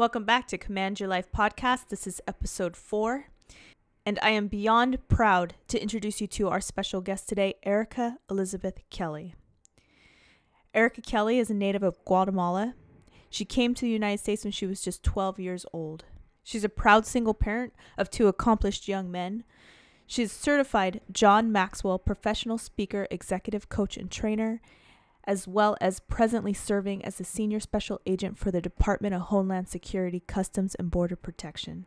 Welcome back to Command Your Life podcast. This is episode four. And I am beyond proud to introduce you to our special guest today, Erica Elizabeth Kelly. Erica Kelly is a native of Guatemala. She came to the United States when she was just 12 years old. She's a proud single parent of two accomplished young men. She's certified John Maxwell professional speaker, executive coach, and trainer, as well as presently serving as a senior special agent for the Department of Homeland Security, Customs, and Border Protection.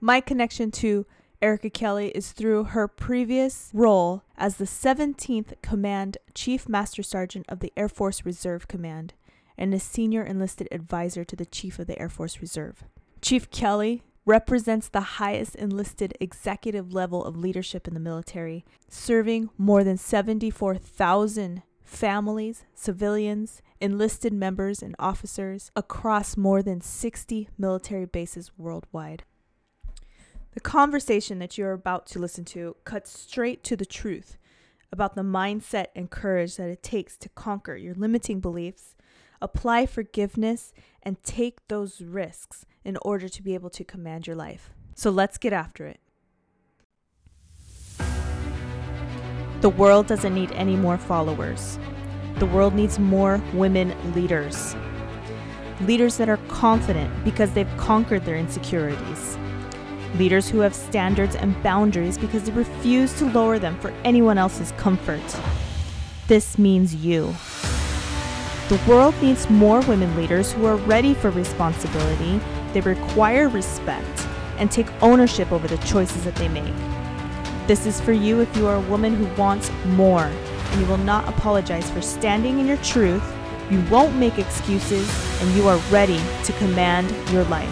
My connection to Erica Kelly is through her previous role as the 17th Command Chief Master Sergeant of the Air Force Reserve Command and a senior enlisted advisor to the Chief of the Air Force Reserve. Chief Kelly represents the highest enlisted executive level of leadership in the military, serving more than 74,000 families, civilians, enlisted members, and officers across more than 60 military bases worldwide. The conversation that you're about to listen to cuts straight to the truth about the mindset and courage that it takes to conquer your limiting beliefs, apply forgiveness, and take those risks in order to be able to command your life. So let's get after it. The world doesn't need any more followers. The world needs more women leaders. Leaders that are confident because they've conquered their insecurities. Leaders who have standards and boundaries because they refuse to lower them for anyone else's comfort. This means you. The world needs more women leaders who are ready for responsibility, they require respect, and take ownership over the choices that they make. This is for you if you are a woman who wants more and you will not apologize for standing in your truth, you won't make excuses, and you are ready to command your life.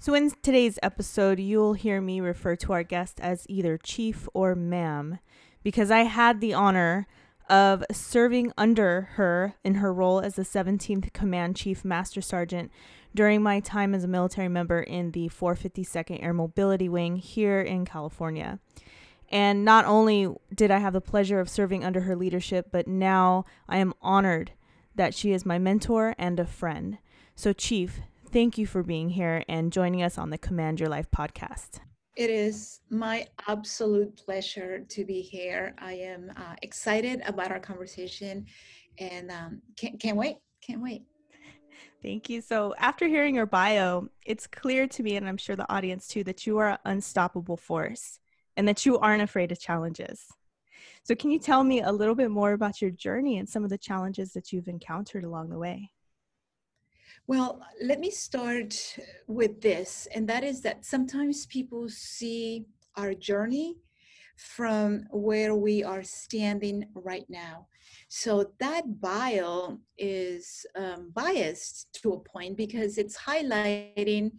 So, in today's episode, you'll hear me refer to our guest as either chief or ma'am because I had the honor of serving under her in her role as the 17th Command Chief Master Sergeant during my time as a military member in the 452nd Air Mobility Wing here in California. And not only did I have the pleasure of serving under her leadership, but now I am honored that she is my mentor and a friend. So, Chief, thank you for being here and joining us on the Command Your Life podcast. It is my absolute pleasure to be here. I am uh, excited about our conversation and um, can't, can't wait. Can't wait. Thank you. So, after hearing your bio, it's clear to me, and I'm sure the audience too, that you are an unstoppable force and that you aren't afraid of challenges. So, can you tell me a little bit more about your journey and some of the challenges that you've encountered along the way? Well, let me start with this, and that is that sometimes people see our journey from where we are standing right now. So that bio is um, biased to a point because it's highlighting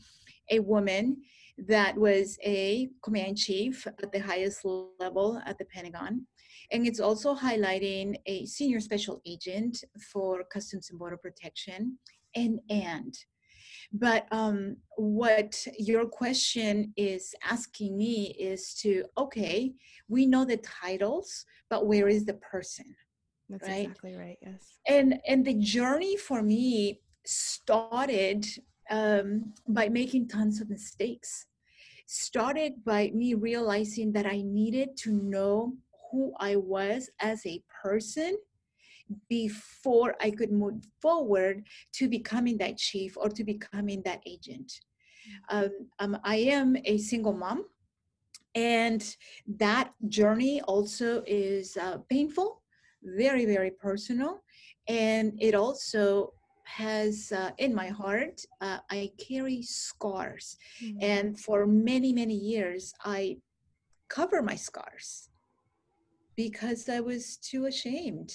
a woman that was a command chief at the highest level at the Pentagon. And it's also highlighting a senior special agent for Customs and Border Protection and and. But um, what your question is asking me is to okay we know the titles but where is the person that's right? exactly right yes. And and the journey for me started um, by making tons of mistakes. Started by me realizing that i needed to know who i was as a person before I could move forward to becoming that chief or to becoming that agent. Um, um, I am a single mom, and that journey also is uh, painful, very, very personal, and it also has uh, in my heart uh, i carry scars mm-hmm. and for many many years i cover my scars because i was too ashamed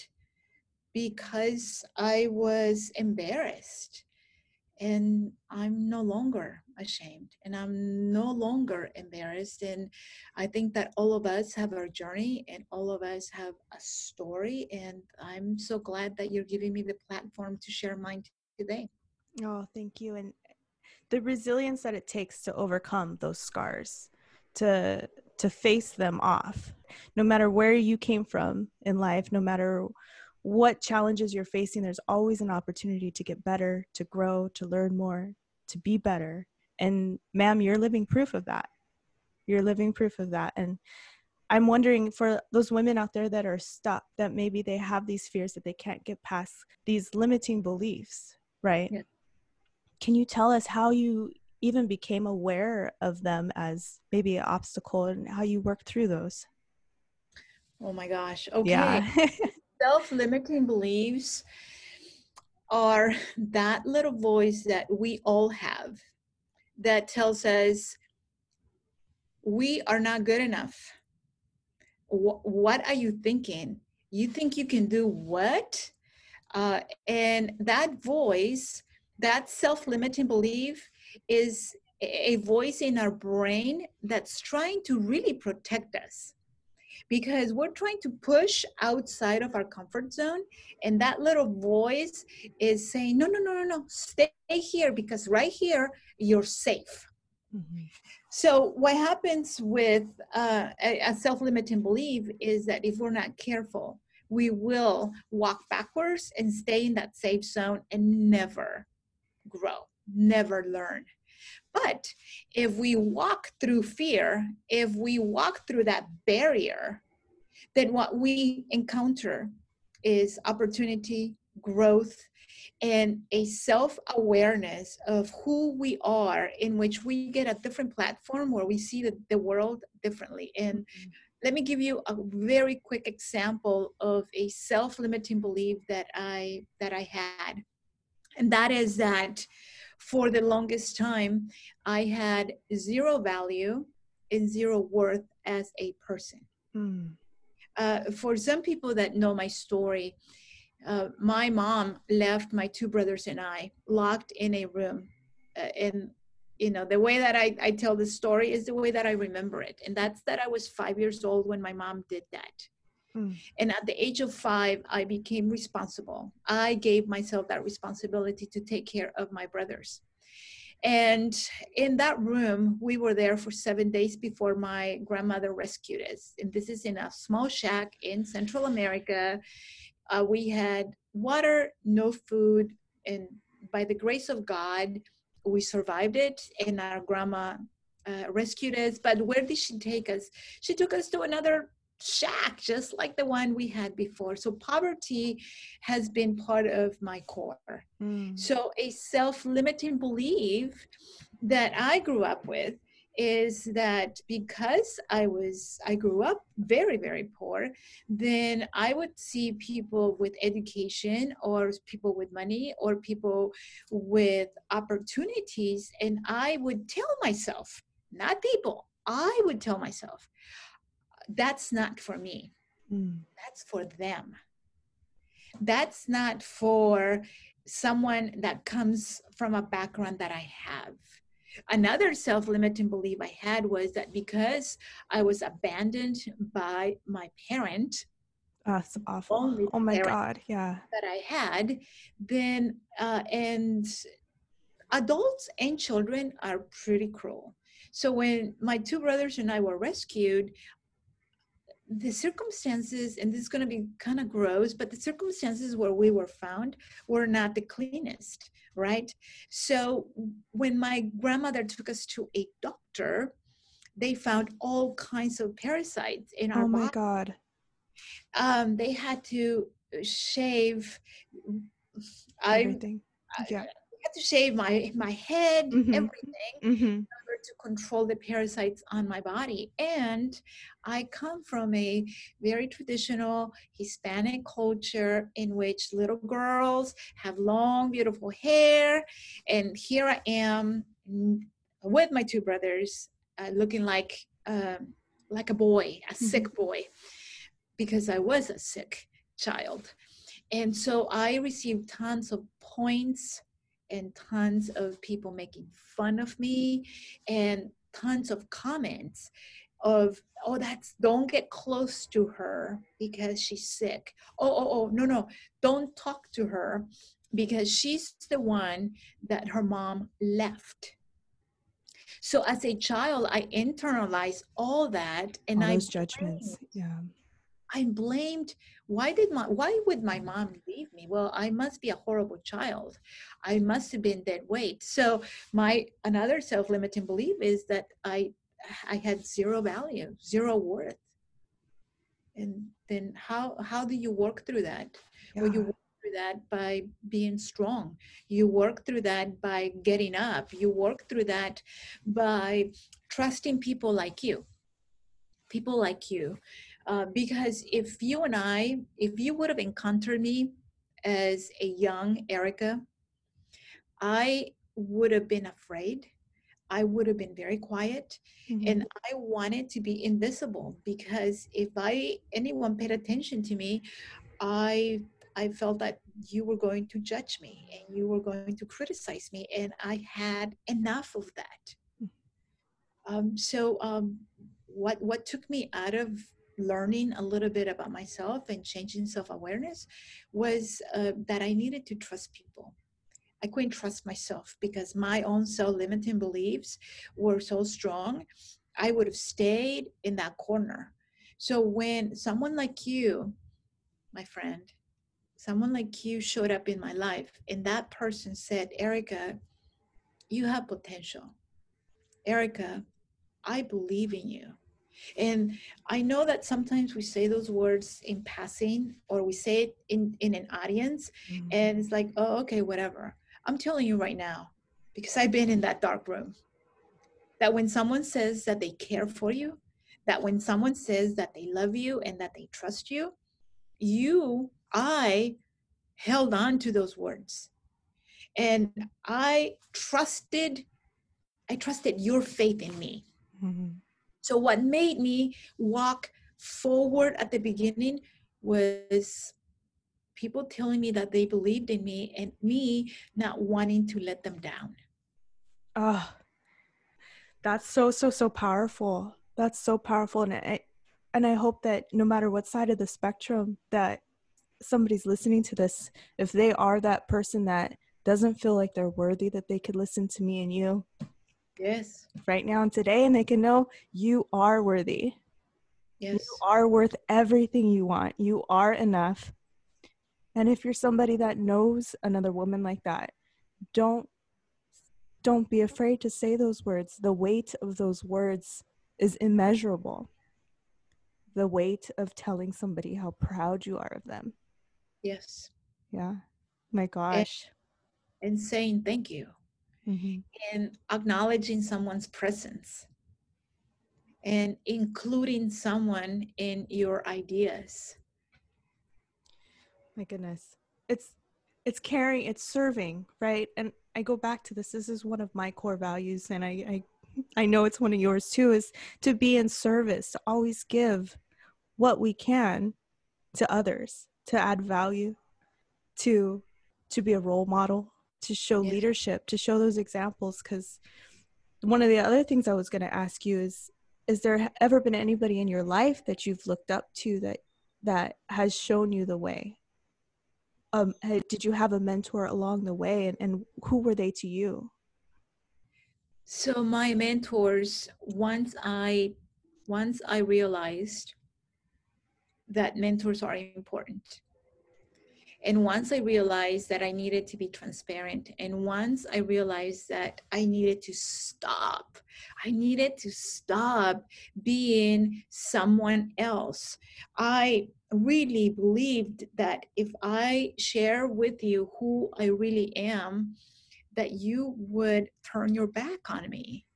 because I was embarrassed. And I'm no longer ashamed and I'm no longer embarrassed. And I think that all of us have our journey and all of us have a story. And I'm so glad that you're giving me the platform to share mine today. Oh, thank you. And the resilience that it takes to overcome those scars to to face them off no matter where you came from in life no matter what challenges you're facing there's always an opportunity to get better to grow to learn more to be better. And ma'am you're living proof of that. You're living proof of that. And i'm wondering for those women out there that are stuck that maybe they have these fears that they can't get past these limiting beliefs right? Yeah. can you tell us how you even became aware of them as maybe an obstacle and how you worked through those? Oh my gosh. Okay. yeah. self-limiting beliefs are that little voice that we all have that tells us we are not good enough. Wh- what are you thinking? You think you can do what? Uh, and that voice, that self limiting belief, is a voice in our brain that's trying to really protect us because we're trying to push outside of our comfort zone and that little voice is saying no no no no no stay here because right here you're safe mm-hmm. so what happens with uh, a, a self-limiting belief is that if we're not careful we will walk backwards and stay in that safe zone and never grow never learn but if we walk through fear, if we walk through that barrier, then what we encounter is opportunity, growth, and a self awareness of who we are, in which we get a different platform where we see the, the world differently. And mm-hmm. let me give you a very quick example of a self limiting belief that I that I had, and that is that for the longest time, I had zero value and zero worth as a person. Mm. Uh, for some people that know my story, uh, my mom left my two brothers and I locked in a room. Uh, and, you know, the way that I, I tell the story is the way that I remember it. And that's that I was five years old when my mom did that. Hmm. And at the age of five, I became responsible. I gave myself that responsibility to take care of my brothers. And in that room, we were there for seven days before my grandmother rescued us. And this is in a small shack in Central America. Uh, we had water, no food, and by the grace of God, we survived it. And our grandma uh, rescued us. But where did she take us? She took us to another shack just like the one we had before so poverty has been part of my core mm. so a self-limiting belief that i grew up with is that because i was i grew up very very poor then i would see people with education or people with money or people with opportunities and i would tell myself not people i would tell myself that's not for me. Mm. That's for them. That's not for someone that comes from a background that I have. Another self limiting belief I had was that because I was abandoned by my parent, that's awful. Oh my God. Yeah. That I had, then, uh, and adults and children are pretty cruel. So when my two brothers and I were rescued, the circumstances, and this is going to be kind of gross, but the circumstances where we were found were not the cleanest, right? So when my grandmother took us to a doctor, they found all kinds of parasites in our Oh my body. God. Um, they had to shave. Everything. I, yeah. I had to shave my my head, mm-hmm. everything. Mm-hmm to control the parasites on my body. And I come from a very traditional Hispanic culture in which little girls have long, beautiful hair. And here I am with my two brothers, uh, looking like um, like a boy, a mm-hmm. sick boy, because I was a sick child. And so I received tons of points and tons of people making fun of me and tons of comments of oh that's don't get close to her because she's sick oh oh oh no no don't talk to her because she's the one that her mom left So as a child, I internalized all that and All I those judgments. Yeah. I blamed why did my why would my mom leave me? Well, I must be a horrible child. I must have been dead weight. So my another self-limiting belief is that I I had zero value, zero worth. And then how how do you work through that? Well, you work through that by being strong. You work through that by getting up. You work through that by trusting people like you. People like you. Uh, because if you and I, if you would have encountered me as a young Erica, I would have been afraid. I would have been very quiet Mhm. and I wanted to be invisible because if I anyone paid attention to me, I I felt that you were going to judge me and you were going to criticize me, and I had enough of that. Um, so um, what what took me out of learning a little bit about myself and changing self awareness was uh, that I needed to trust people. I couldn't trust myself because my own self limiting beliefs were so strong. I would have stayed in that corner. So when someone like you, my friend, someone like you showed up in my life and that person said, Erica, you have potential. Erica, I believe in you. And I know that sometimes we say those words in passing or we say it in, in an audience Mhm. and it's like, oh, okay, whatever. I'm telling you right now, because I've been in that dark room, that when someone says that they care for you, that when someone says that they love you and that they trust you, you, I held on to those words. And I trusted, I trusted your faith in me. Mhm. So what made me walk forward at the beginning was people telling me that they believed in me and me not wanting to let them down. Oh, that's so so so powerful. That's so powerful, and I and I hope that no matter what side of the spectrum that somebody's listening to this, if they are that person that doesn't feel like they're worthy, that they could listen to me and you Yes. right now and today, and they can know you are worthy. Yes. You are worth everything you want. You are enough. And if you're somebody that knows another woman like that, don't don't be afraid to say those words. The weight of those words is immeasurable. The weight of telling somebody how proud you are of them. Yes. Yeah. My gosh. And saying thank you Mhm. and acknowledging someone's presence and including someone in your ideas. My goodness. It's it's caring, it's serving, right? And I go back to this. This is one of my core values and I I, I know it's one of yours too, is to be in service, to always give what we can to others, to add value, to to be a role model, to show Yes. leadership, to show those examples. Cause one of the other things I was gonna ask you is is there ever been anybody in your life that you've looked up to that that has shown you the way um did you have a mentor along the way and, and who were they to you So my mentors, once I once I realized that mentors are important. And once I realized that I needed to be transparent, and once I realized that I needed to stop, I needed to stop being someone else. I really believed that if I share with you who I really am, that you would turn your back on me.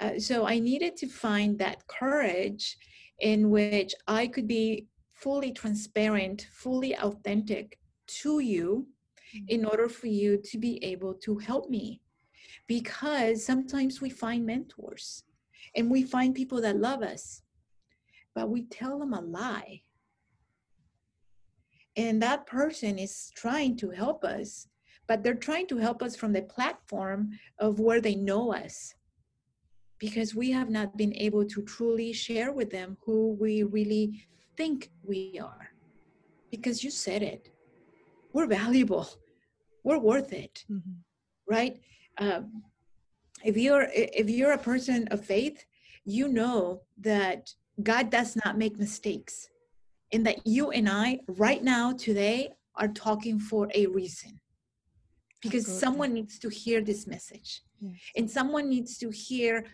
Uh, so I needed to find that courage in which I could be fully transparent, fully authentic to you mm-hmm. in order for you to be able to help me. Because sometimes we find mentors and we find people that love us, but we tell them a lie. And that person is trying to help us, but they're trying to help us from the platform of where they know us because we have not been able to truly share with them who we really think we are. Because you said it, we're valuable, we're worth it, right? Um, if you're if you're a person of faith you know that god does not make mistakes and that you and i right now today are talking for a reason because Absolutely. someone needs to hear this message Yes. and someone needs to hear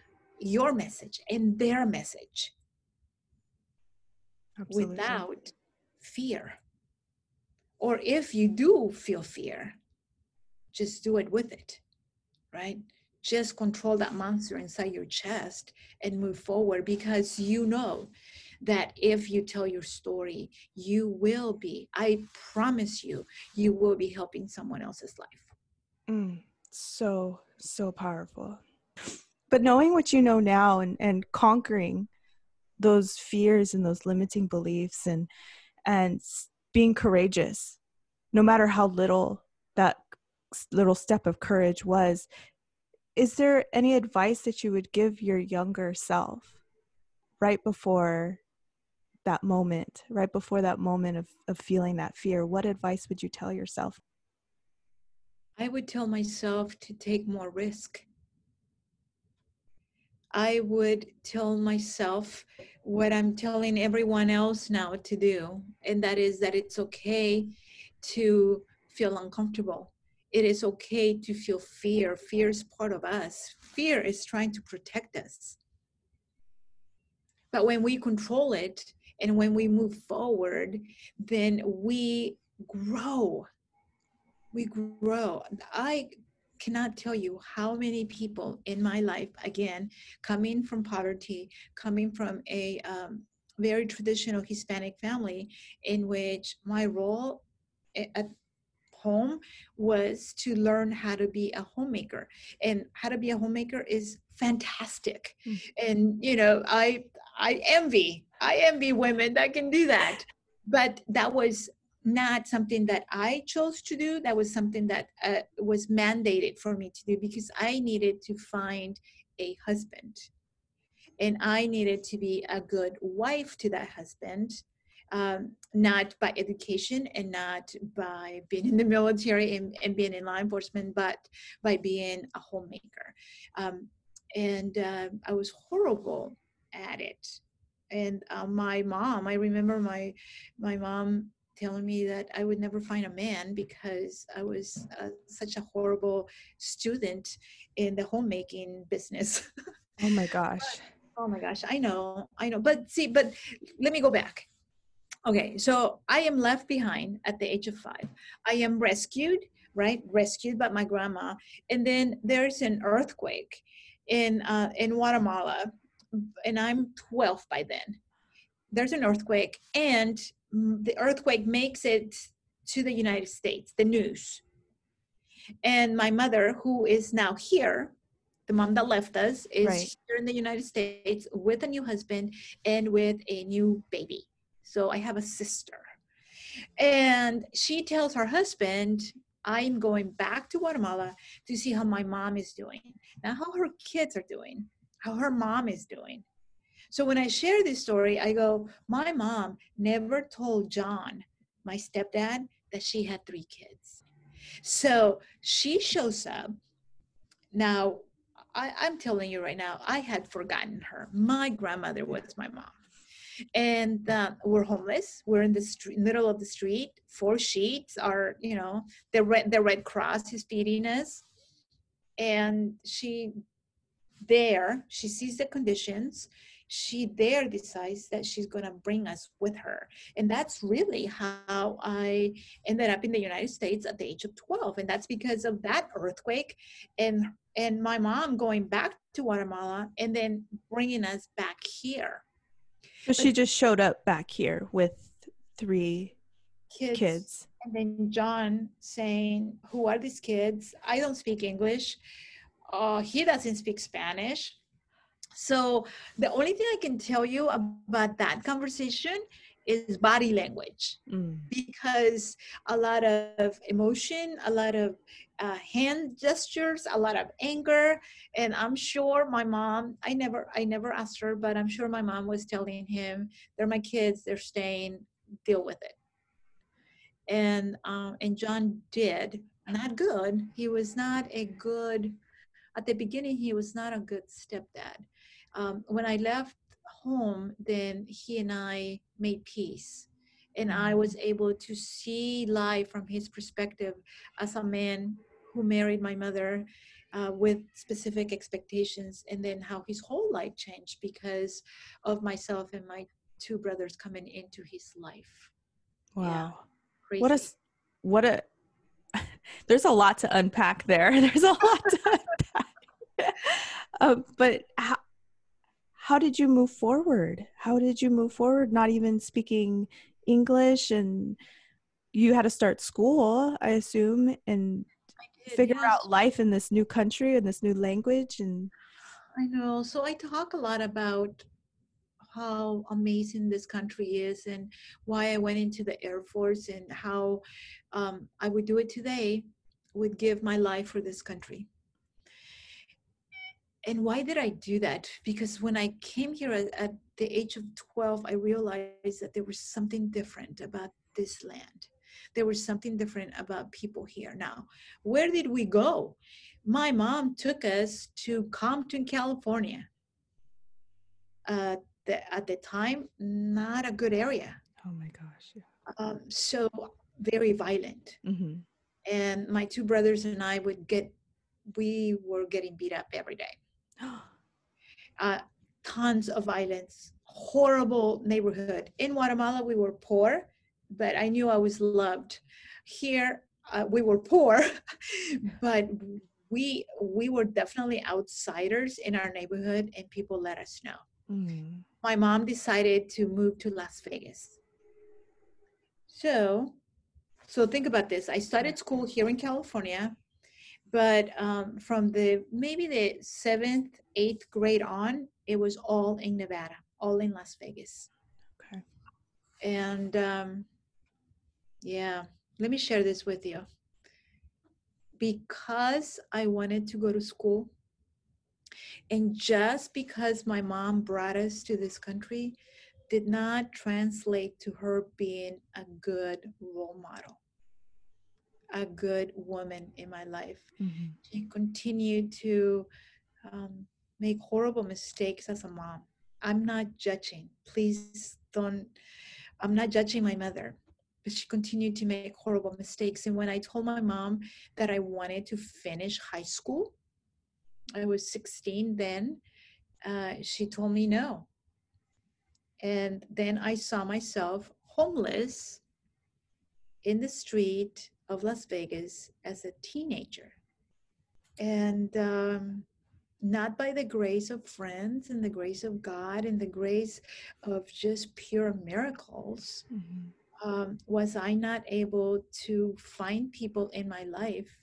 your message and their message Absolutely. without fear. Or if you do feel fear just do it with it right? Just control that monster inside your chest and move forward because you know that if you tell your story you will be i promise you you will be helping someone else's life. Mm, so so powerful. But knowing what you know now and and conquering those fears and those limiting beliefs and and being courageous no matter how little that little step of courage was. Is there any advice that you would give your younger self right before that moment right before that moment of, of feeling that fear? What advice would you tell yourself? I would tell myself to take more risk. I would tell myself what I'm telling everyone else now to do, and that is that it's okay to feel uncomfortable. It is okay to feel fear. Fear is part of us. Fear is trying to protect us. But when we control it and when we move forward, then we grow we grow. I cannot tell you how many people in my life, again, coming from poverty, coming from a um, very traditional Hispanic family, in which my role at home was to learn how to be a homemaker. And how to be a homemaker is fantastic. Mm. and you know i i envy i envy women that can do that. But that was not something that I chose to do. That was something that uh, was mandated for me to do because I needed to find a husband. And I needed to be a good wife to that husband, um, not by education and not by being in the military and, and being in law enforcement, but by being a homemaker. Um, and uh, I was horrible at it. And uh, my mom, I remember my my mom telling me that I would never find a man because I was uh, such a horrible student in the homemaking business. oh my gosh oh my gosh, I know, I know. But see, but let me go back. Okay, so I am left behind at the age of five. I am rescued, right? Rescued by my grandma, and then there's an earthquake in uh, in Guatemala, and I'm 12 by then. There's an earthquake, and the earthquake makes it to the United States, the news. And my mother, who is now here, the mom that left us, is Right. here in the United States with a new husband and with a new baby. So I have a sister. And she tells her husband, I'm going back to Guatemala to see how my mom is doing. Now, how her kids are doing, how her mom is doing. So when I share this story, I go, My mom never told John, my stepdad, that she had three kids. So she shows up. Now, I, I'm telling you right now, I had forgotten her. My grandmother was my mom. And uh, we're homeless. We're in the street, middle of the street. Four sheets are, you know, the red, the Red Cross is feeding us. And she, there, she sees the conditions she there decides that she's going to bring us with her. And that's really how i ended up in the united states at the age of 12 and that's because of that earthquake and and my mom going back to guatemala and then bringing us back here. So she just showed up back here with three kids, kids. And then john saying who are these kids? I don't speak english. Uh, he doesn't speak spanish so the only thing I can tell you about that conversation is body language Mm. because a lot of emotion, a lot of uh, hand gestures, a lot of anger, and I'm sure my mom. I never, I never asked her, but I'm sure my mom was telling him, "They're my kids. They're staying. Deal with it." And um, and John did not good. He was not a good at the beginning, he was not a good stepdad. Um, when I left home, then he and I made peace. And I was able to see life from his perspective as a man who married my mother uh, with specific expectations, and then how his whole life changed because of myself and my two brothers coming into his life. Wow. Yeah, what a what a there's a lot to unpack there. There's a lot to unpack. uh, but how how did you move forward? How did you move forward? Not even speaking English, and you had to start school, I assume, and did, figure yes. out life in this new country and this new language. And I know. So I talk a lot about how amazing this country is and why I went into the Air Force and how um, I would do it today, would give my life for this country. And why did I do that? Because when I came here at, at the age of 12, I realized that there was something different about this land. There was something different about people here. Now, where did we go? My mom took us to Compton, California. Uh, the, at the time, not a good area. Oh my gosh. Yeah. Um, so very violent. Mm-hmm. And my two brothers and I would get, we were getting beat up every day. uh, tons of violence, horrible neighborhood. In Guatemala, we were poor, but I knew I was loved. Here, uh, we were poor, but we we were definitely outsiders in our neighborhood, and people let us know. Mm. My mom decided to move to Las Vegas. So, so think about this. I started school here in California, but um, from the maybe the seventh, eighth grade on, it was all in Nevada, all in Las Vegas. Okay. And um, yeah, let me share this with you. Because I wanted to go to school and just because my mom brought us to this country did not translate to her being a good role model, a good woman in my life. Mm-hmm. She continued to um, make horrible mistakes as a mom. I'm not judging. Please don't, I'm not judging my mother but she continued to make horrible mistakes. And when I told my mom that I wanted to finish high school, I was 16 then. Uh, she told me no. And then I saw myself homeless in the street of Las Vegas as a teenager. And um, not by the grace of friends and the grace of God and the grace of just pure miracles, mm-hmm. um, was I not able to find people in my life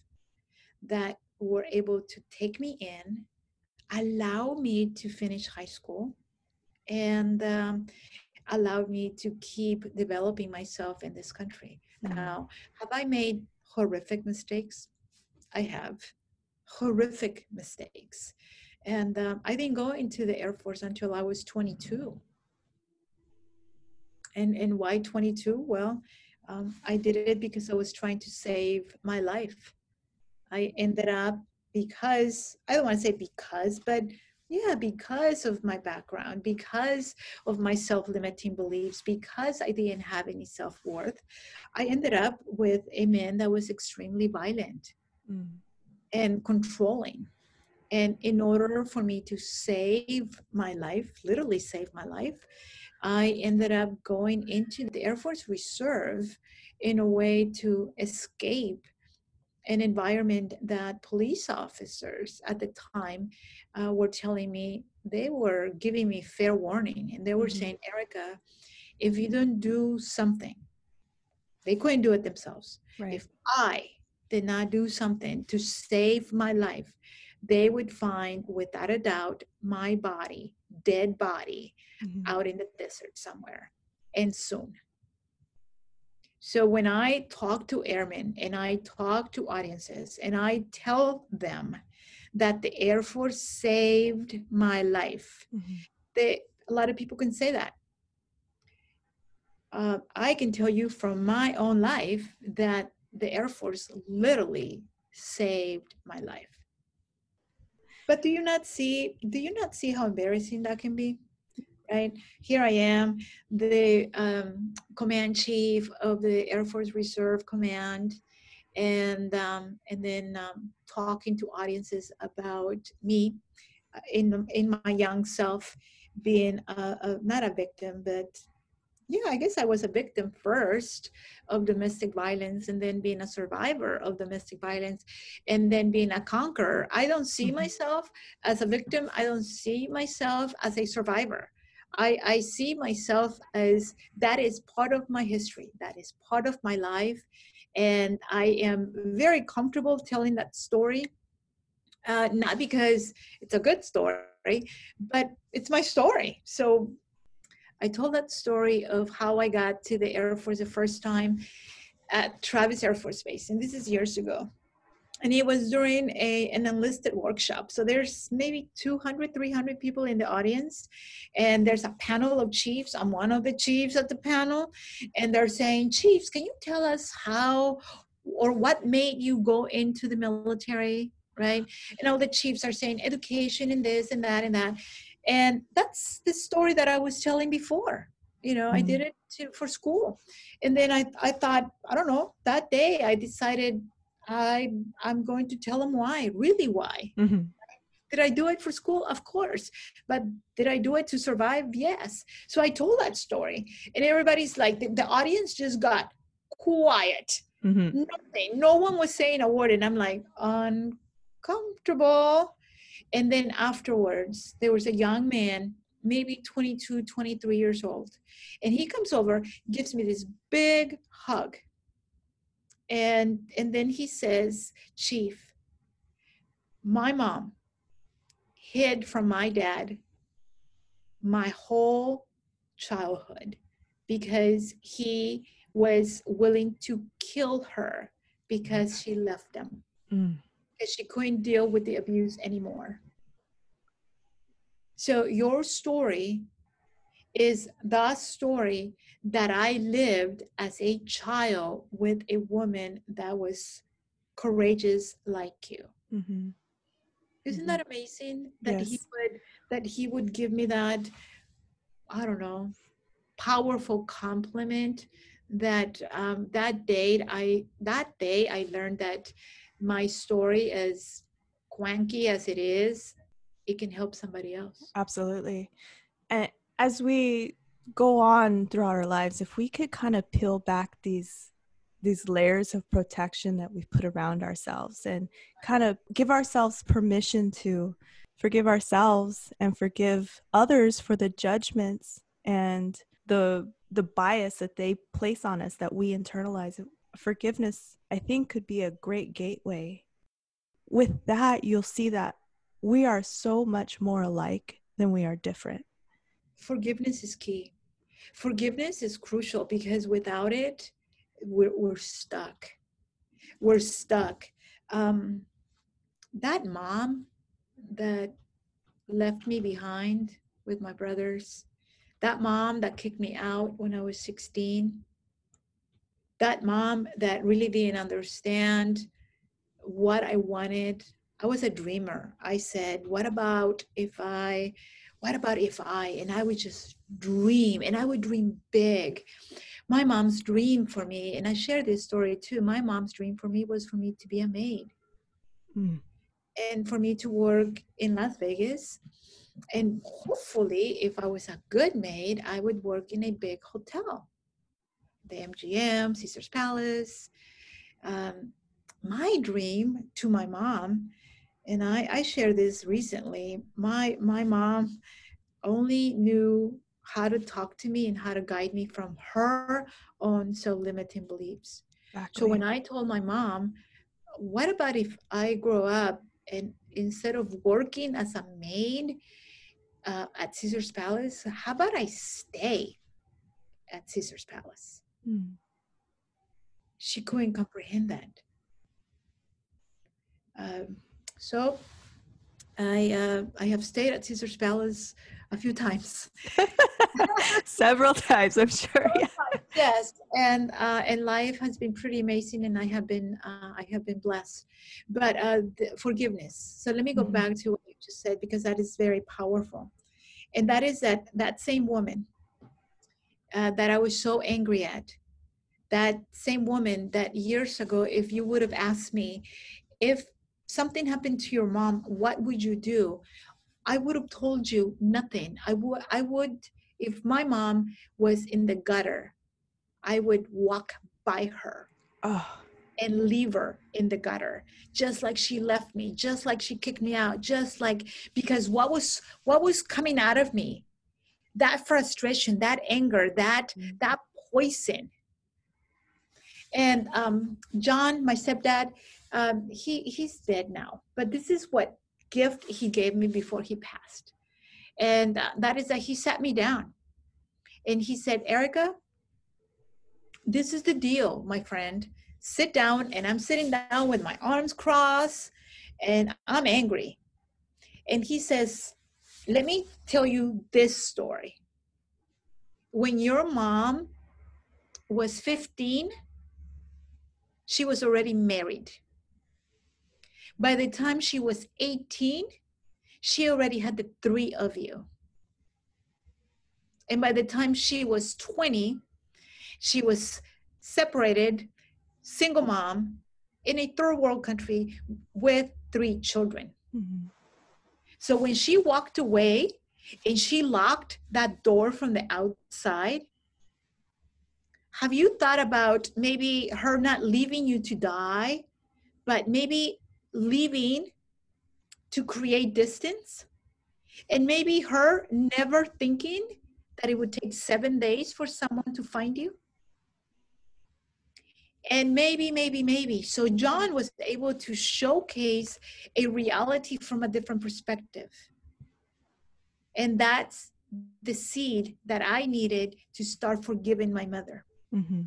that were able to take me in, allow me to finish high school, and um, allow me to keep developing myself in this country. Mm-hmm. Now, have I made horrific mistakes? I have horrific mistakes. And um, I didn't go into the Air Force until I was 22. And, and why 22? Well, um, I did it because I was trying to save my life. I ended up because I don't want to say because, but yeah, because of my background, because of my self limiting beliefs, because I didn't have any self worth, I ended up with a man that was extremely violent mm. and controlling. And in order for me to save my life, literally save my life, I ended up going into the Air Force Reserve in a way to escape an environment that police officers at the time uh, were telling me they were giving me fair warning and they were mm-hmm. saying erica if you don't do something they couldn't do it themselves right. if i did not do something to save my life they would find without a doubt my body dead body mm-hmm. out in the desert somewhere and soon so when I talk to airmen and I talk to audiences and I tell them that the Air Force saved my life, mm-hmm. they, a lot of people can say that. Uh, I can tell you from my own life that the Air Force literally saved my life. But do you not see? Do you not see how embarrassing that can be? Right here, I am, the um, command chief of the Air Force Reserve Command, and um, and then um, talking to audiences about me uh, in in my young self being a, a, not a victim but yeah, I guess I was a victim first of domestic violence and then being a survivor of domestic violence and then being a conqueror. I don't see mm-hmm. myself as a victim. I don't see myself as a survivor. I, I see myself as that is part of my history, that is part of my life. And I am very comfortable telling that story, uh, not because it's a good story, but it's my story. So I told that story of how I got to the Air Force the first time at Travis Air Force Base, and this is years ago. And it was during a, an enlisted workshop. So there's maybe 200, 300 people in the audience. And there's a panel of chiefs. I'm one of the chiefs at the panel. And they're saying, Chiefs, can you tell us how or what made you go into the military? Right? And all the chiefs are saying education and this and that and that and that's the story that i was telling before you know mm-hmm. i did it to, for school and then I, I thought i don't know that day i decided i i'm going to tell them why really why mm-hmm. did i do it for school of course but did i do it to survive yes so i told that story and everybody's like the, the audience just got quiet mm-hmm. nothing no one was saying a word and i'm like uncomfortable and then afterwards, there was a young man, maybe 22, 23 years old. And he comes over, gives me this big hug. And, and then he says, Chief, my mom hid from my dad my whole childhood because he was willing to kill her because she left them. Mm because she couldn't deal with the abuse anymore. So your story is the story that I lived as a child with a woman that was courageous like you. Mm-hmm. Isn't mm-hmm. that amazing that yes. he would that he would give me that I don't know powerful compliment that um, that day I that day I learned that my story, as quanky as it is, it can help somebody else. Absolutely. And as we go on throughout our lives, if we could kind of peel back these these layers of protection that we've put around ourselves and kind of give ourselves permission to forgive ourselves and forgive others for the judgments and the the bias that they place on us that we internalize forgiveness, I think, could be a great gateway. With that, you'll see that we are so much more alike than we are different. Forgiveness is key. Forgiveness is crucial because without it, we're, we're stuck. We're stuck. Um, that mom that left me behind with my brothers, that mom that kicked me out when I was 16, that mom that really didn't understand what I wanted. I was a dreamer. I said, what about if I, what about if I, and I would just dream and I would dream big. My mom's dream for me, and I share this story too. My mom's dream for me was for me to be a maid mm. and for me to work in Las Vegas. And hopefully, if I was a good maid, I would work in a big hotel the MGM, Caesar's Palace. Um, my dream to my mom, and I, I shared this recently. My my mom only knew how to talk to me and how to guide me from her own self-limiting beliefs. Exactly. So when I told my mom, what about if I grow up and instead of working as a maid uh, at Caesar's Palace, how about I stay at Caesar's Palace? Mm. She couldn't comprehend that. Um, so I uh, I have stayed at Caesar's Palace a few times. Several times, I'm sure. Yeah. yes and uh, and life has been pretty amazing and i have been uh, i have been blessed but uh, forgiveness so let me go mm-hmm. back to what you just said because that is very powerful and that is that that same woman uh, that i was so angry at that same woman that years ago if you would have asked me if something happened to your mom what would you do i would have told you nothing i would i would if my mom was in the gutter I would walk by her oh. and leave her in the gutter, just like she left me, just like she kicked me out, just like because what was what was coming out of me, that frustration, that anger, that mm. that poison. And um, John, my stepdad, um, he he's dead now, but this is what gift he gave me before he passed, and uh, that is that he sat me down, and he said, Erica, this is the deal, my friend. Sit down, and I'm sitting down with my arms crossed, and I'm angry. And he says, Let me tell you this story. When your mom was 15, she was already married. By the time she was 18, she already had the three of you. And by the time she was 20, she was separated, single mom in a third world country with three children. Mm-hmm. So when she walked away and she locked that door from the outside, have you thought about maybe her not leaving you to die, but maybe leaving to create distance? And maybe her never thinking that it would take seven days for someone to find you? and maybe maybe maybe so john was able to showcase a reality from a different perspective and that's the seed that i needed to start forgiving my mother mm-hmm.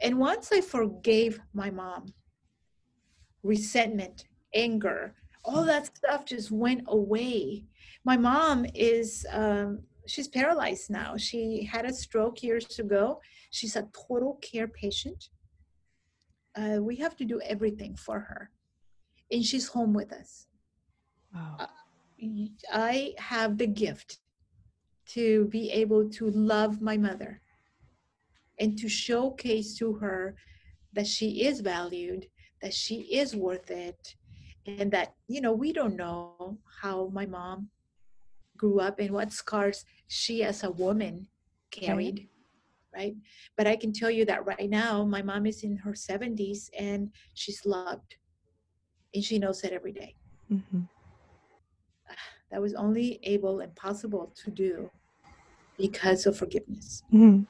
and once i forgave my mom resentment anger all that stuff just went away. My mom is um, she's paralyzed now. She had a stroke years ago. She's a total care patient. Uh, we have to do everything for her. And she's home with us. Wow. uh, i have the gift to be able to love my mother and to showcase to her that she is valued that she is worth it and that you know we don't know how my mom grew up and what scars she as a woman carried right? But I can tell you that right now, my mom is in her 70s and she's loved, and she knows it every day. Mm-hmm. That was only able and possible to do because of forgiveness. Mm-hmm.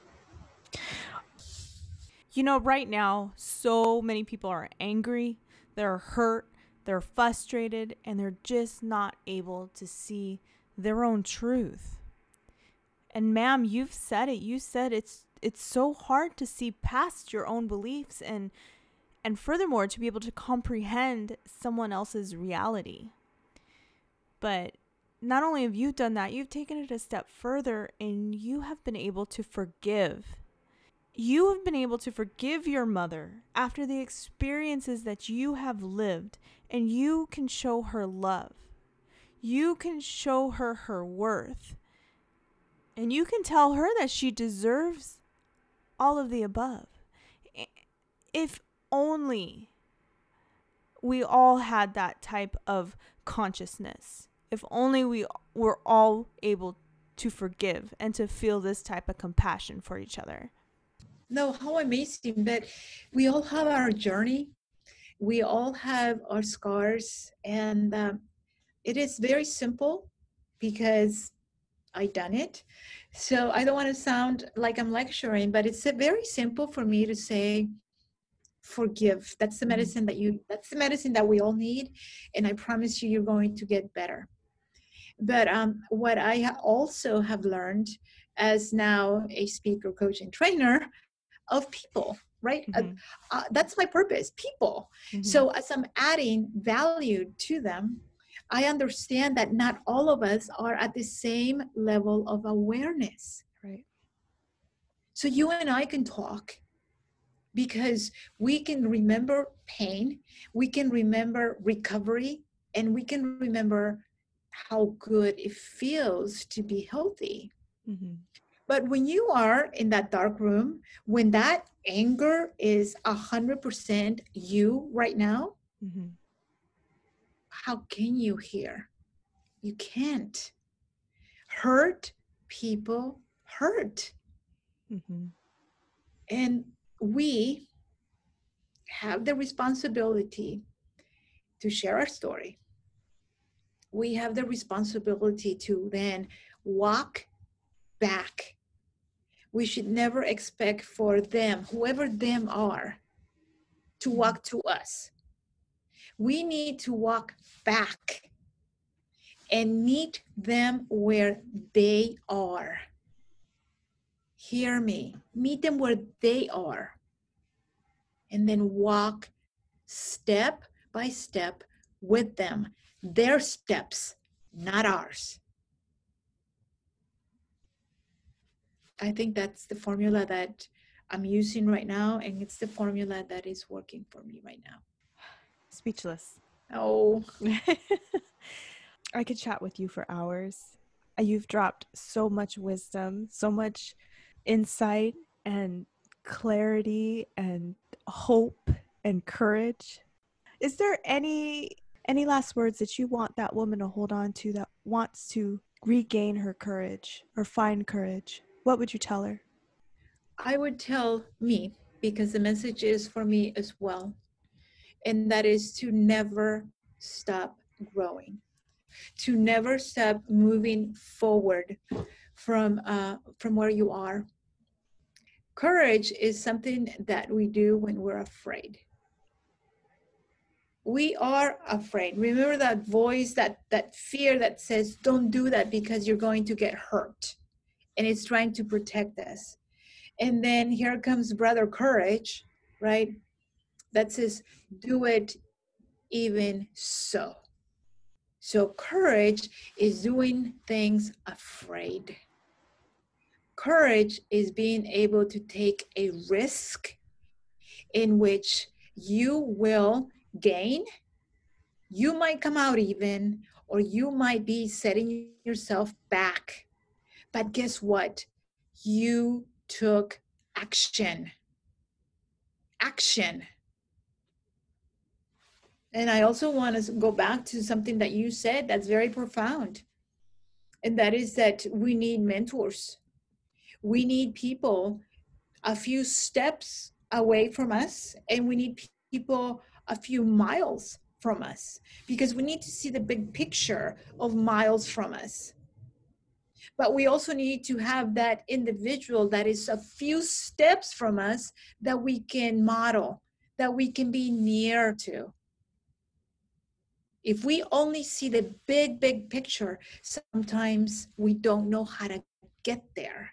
You know, right now, so many people are angry, they're hurt, they're frustrated, and they're just not able to see their own truth. And ma'am, you've said it. You said it's it's so hard to see past your own beliefs and and furthermore to be able to comprehend someone else's reality. But not only have you done that, you've taken it a step further and you have been able to forgive. You have been able to forgive your mother after the experiences that you have lived, and you can show her love. You can show her her worth. And you can tell her that she deserves all of the above. If only we all had that type of consciousness. If only we were all able to forgive and to feel this type of compassion for each other. No, how amazing that we all have our journey. We all have our scars, and um, it is very simple because I done it. So I don't want to sound like I'm lecturing, but it's very simple for me to say, forgive. That's the medicine that you, that's the medicine that we all need. And I promise you, you're going to get better. But um, what I also have learned as now a speaker, coach, and trainer of people, right? Uh, mm-hmm. Uh, uh, that's my purpose, people. Mm-hmm. So as I'm adding value to them, I understand that not all of us are at the same level of awareness. Right. So you and I can talk because we can remember pain, we can remember recovery, and we can remember how good it feels to be healthy. Mm-hmm. But when you are in that dark room, when that anger is a hundred percent you right now, mm-hmm. how can you hear? You can't. Hurt people hurt. Mm-hmm. And we have the responsibility to share our story. We have the responsibility to then walk back. We should never expect for them, whoever them are, to mm-hmm. walk to us. We need to walk back and meet them where they are. Hear me. Meet them where they are. And then walk step by step with them, their steps, not ours. I think that's the formula that I'm using right now, and it's the formula that is working for me right now. Speechless. Oh. I could chat with you for hours. Uh, you've dropped so much wisdom, so much insight and clarity and hope and courage. Is there any any last words that you want that woman to hold on to that wants to regain her courage or find courage? What would you tell her? I would tell me because the message is for me as well. And that is to never stop growing, to never stop moving forward from uh, from where you are Courage is something that we do when we're afraid. We are afraid. Remember that voice, that, that fear that says, don't do that because you're going to get hurt. And it's trying to protect us. And then here comes brother courage, right? That says, do it even so. So courage is doing things afraid. Courage is being able to take a risk in which you will gain, you might come out even, or you might be setting yourself back. But guess what? You took action. Action. And I also want to go back to something that you said that's very profound. And that is that we need mentors we need people a few steps away from us and we need people a few miles from us because we need to see the big picture of miles from us but we also need to have that individual that is a few steps from us that we can model that we can be near to if we only see the big big picture sometimes we don't know how to get there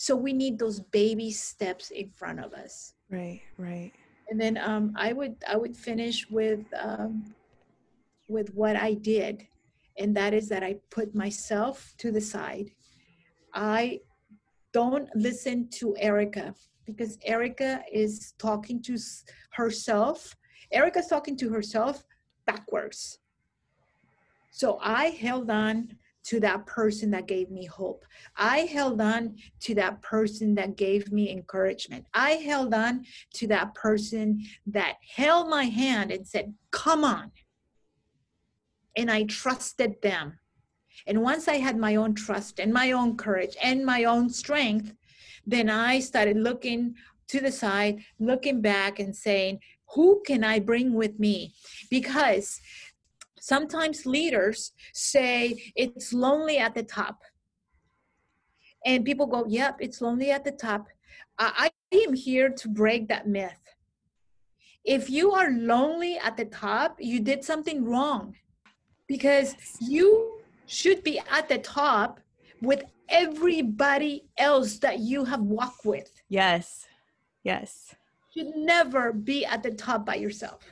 so we need those baby steps in front of us. Right, right. And then um, I would I would finish with um, with what I did, and that is that I put myself to the side. I don't listen to Erica because Erica is talking to herself. Erica's talking to herself backwards. So I held on to that person that gave me hope. I held on to that person that gave me encouragement. I held on to that person that held my hand and said, Come on. And I trusted them. And once I had my own trust and my own courage and my own strength, then I started looking to the side, looking back and saying, Who can I bring with me? Because Sometimes leaders say it's lonely at the top. And people go, yep, it's lonely at the top. I, I am here to break that myth. If you are lonely at the top, you did something wrong because you should be at the top with everybody else that you have walked with. Yes. Yes should never be at the top by yourself.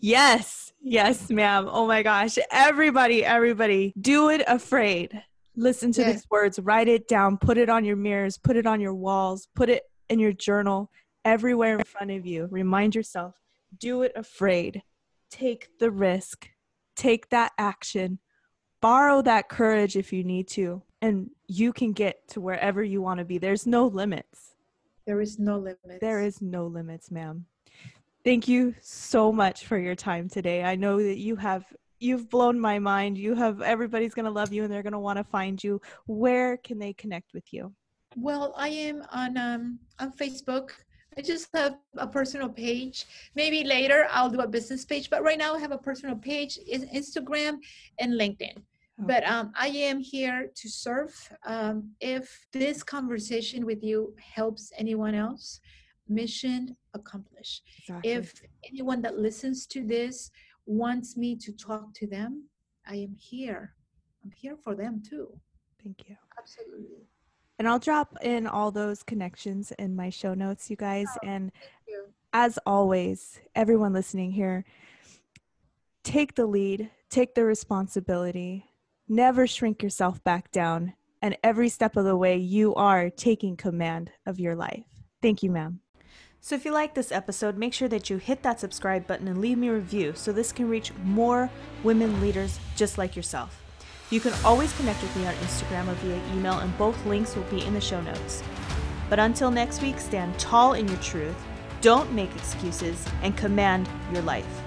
Yes. Yes, ma'am. Oh my gosh. Everybody, everybody, do it afraid. Listen to yes. these words, write it down, put it on your mirrors, put it on your walls, put it in your journal, everywhere in front of you. Remind yourself do it afraid. Take the risk. Take that action. Borrow that courage if you need to, and you can get to wherever you want to be. There's no limits. There is no limits. There is no limits, ma'am. Thank you so much for your time today. I know that you have you've blown my mind. You have everybody's going to love you and they're going to want to find you. Where can they connect with you? Well, I am on um, on Facebook. I just have a personal page. Maybe later I'll do a business page, but right now I have a personal page, Instagram and LinkedIn. Okay. But um, I am here to serve. Um, if this conversation with you helps anyone else, mission accomplished. Exactly. If anyone that listens to this wants me to talk to them, I am here. I'm here for them too. Thank you. Absolutely. And I'll drop in all those connections in my show notes, you guys. Oh, and as always, everyone listening here, take the lead, take the responsibility, never shrink yourself back down. And every step of the way, you are taking command of your life. Thank you, ma'am. So if you like this episode, make sure that you hit that subscribe button and leave me a review so this can reach more women leaders just like yourself. You can always connect with me on Instagram or via email, and both links will be in the show notes. But until next week, stand tall in your truth, don't make excuses, and command your life.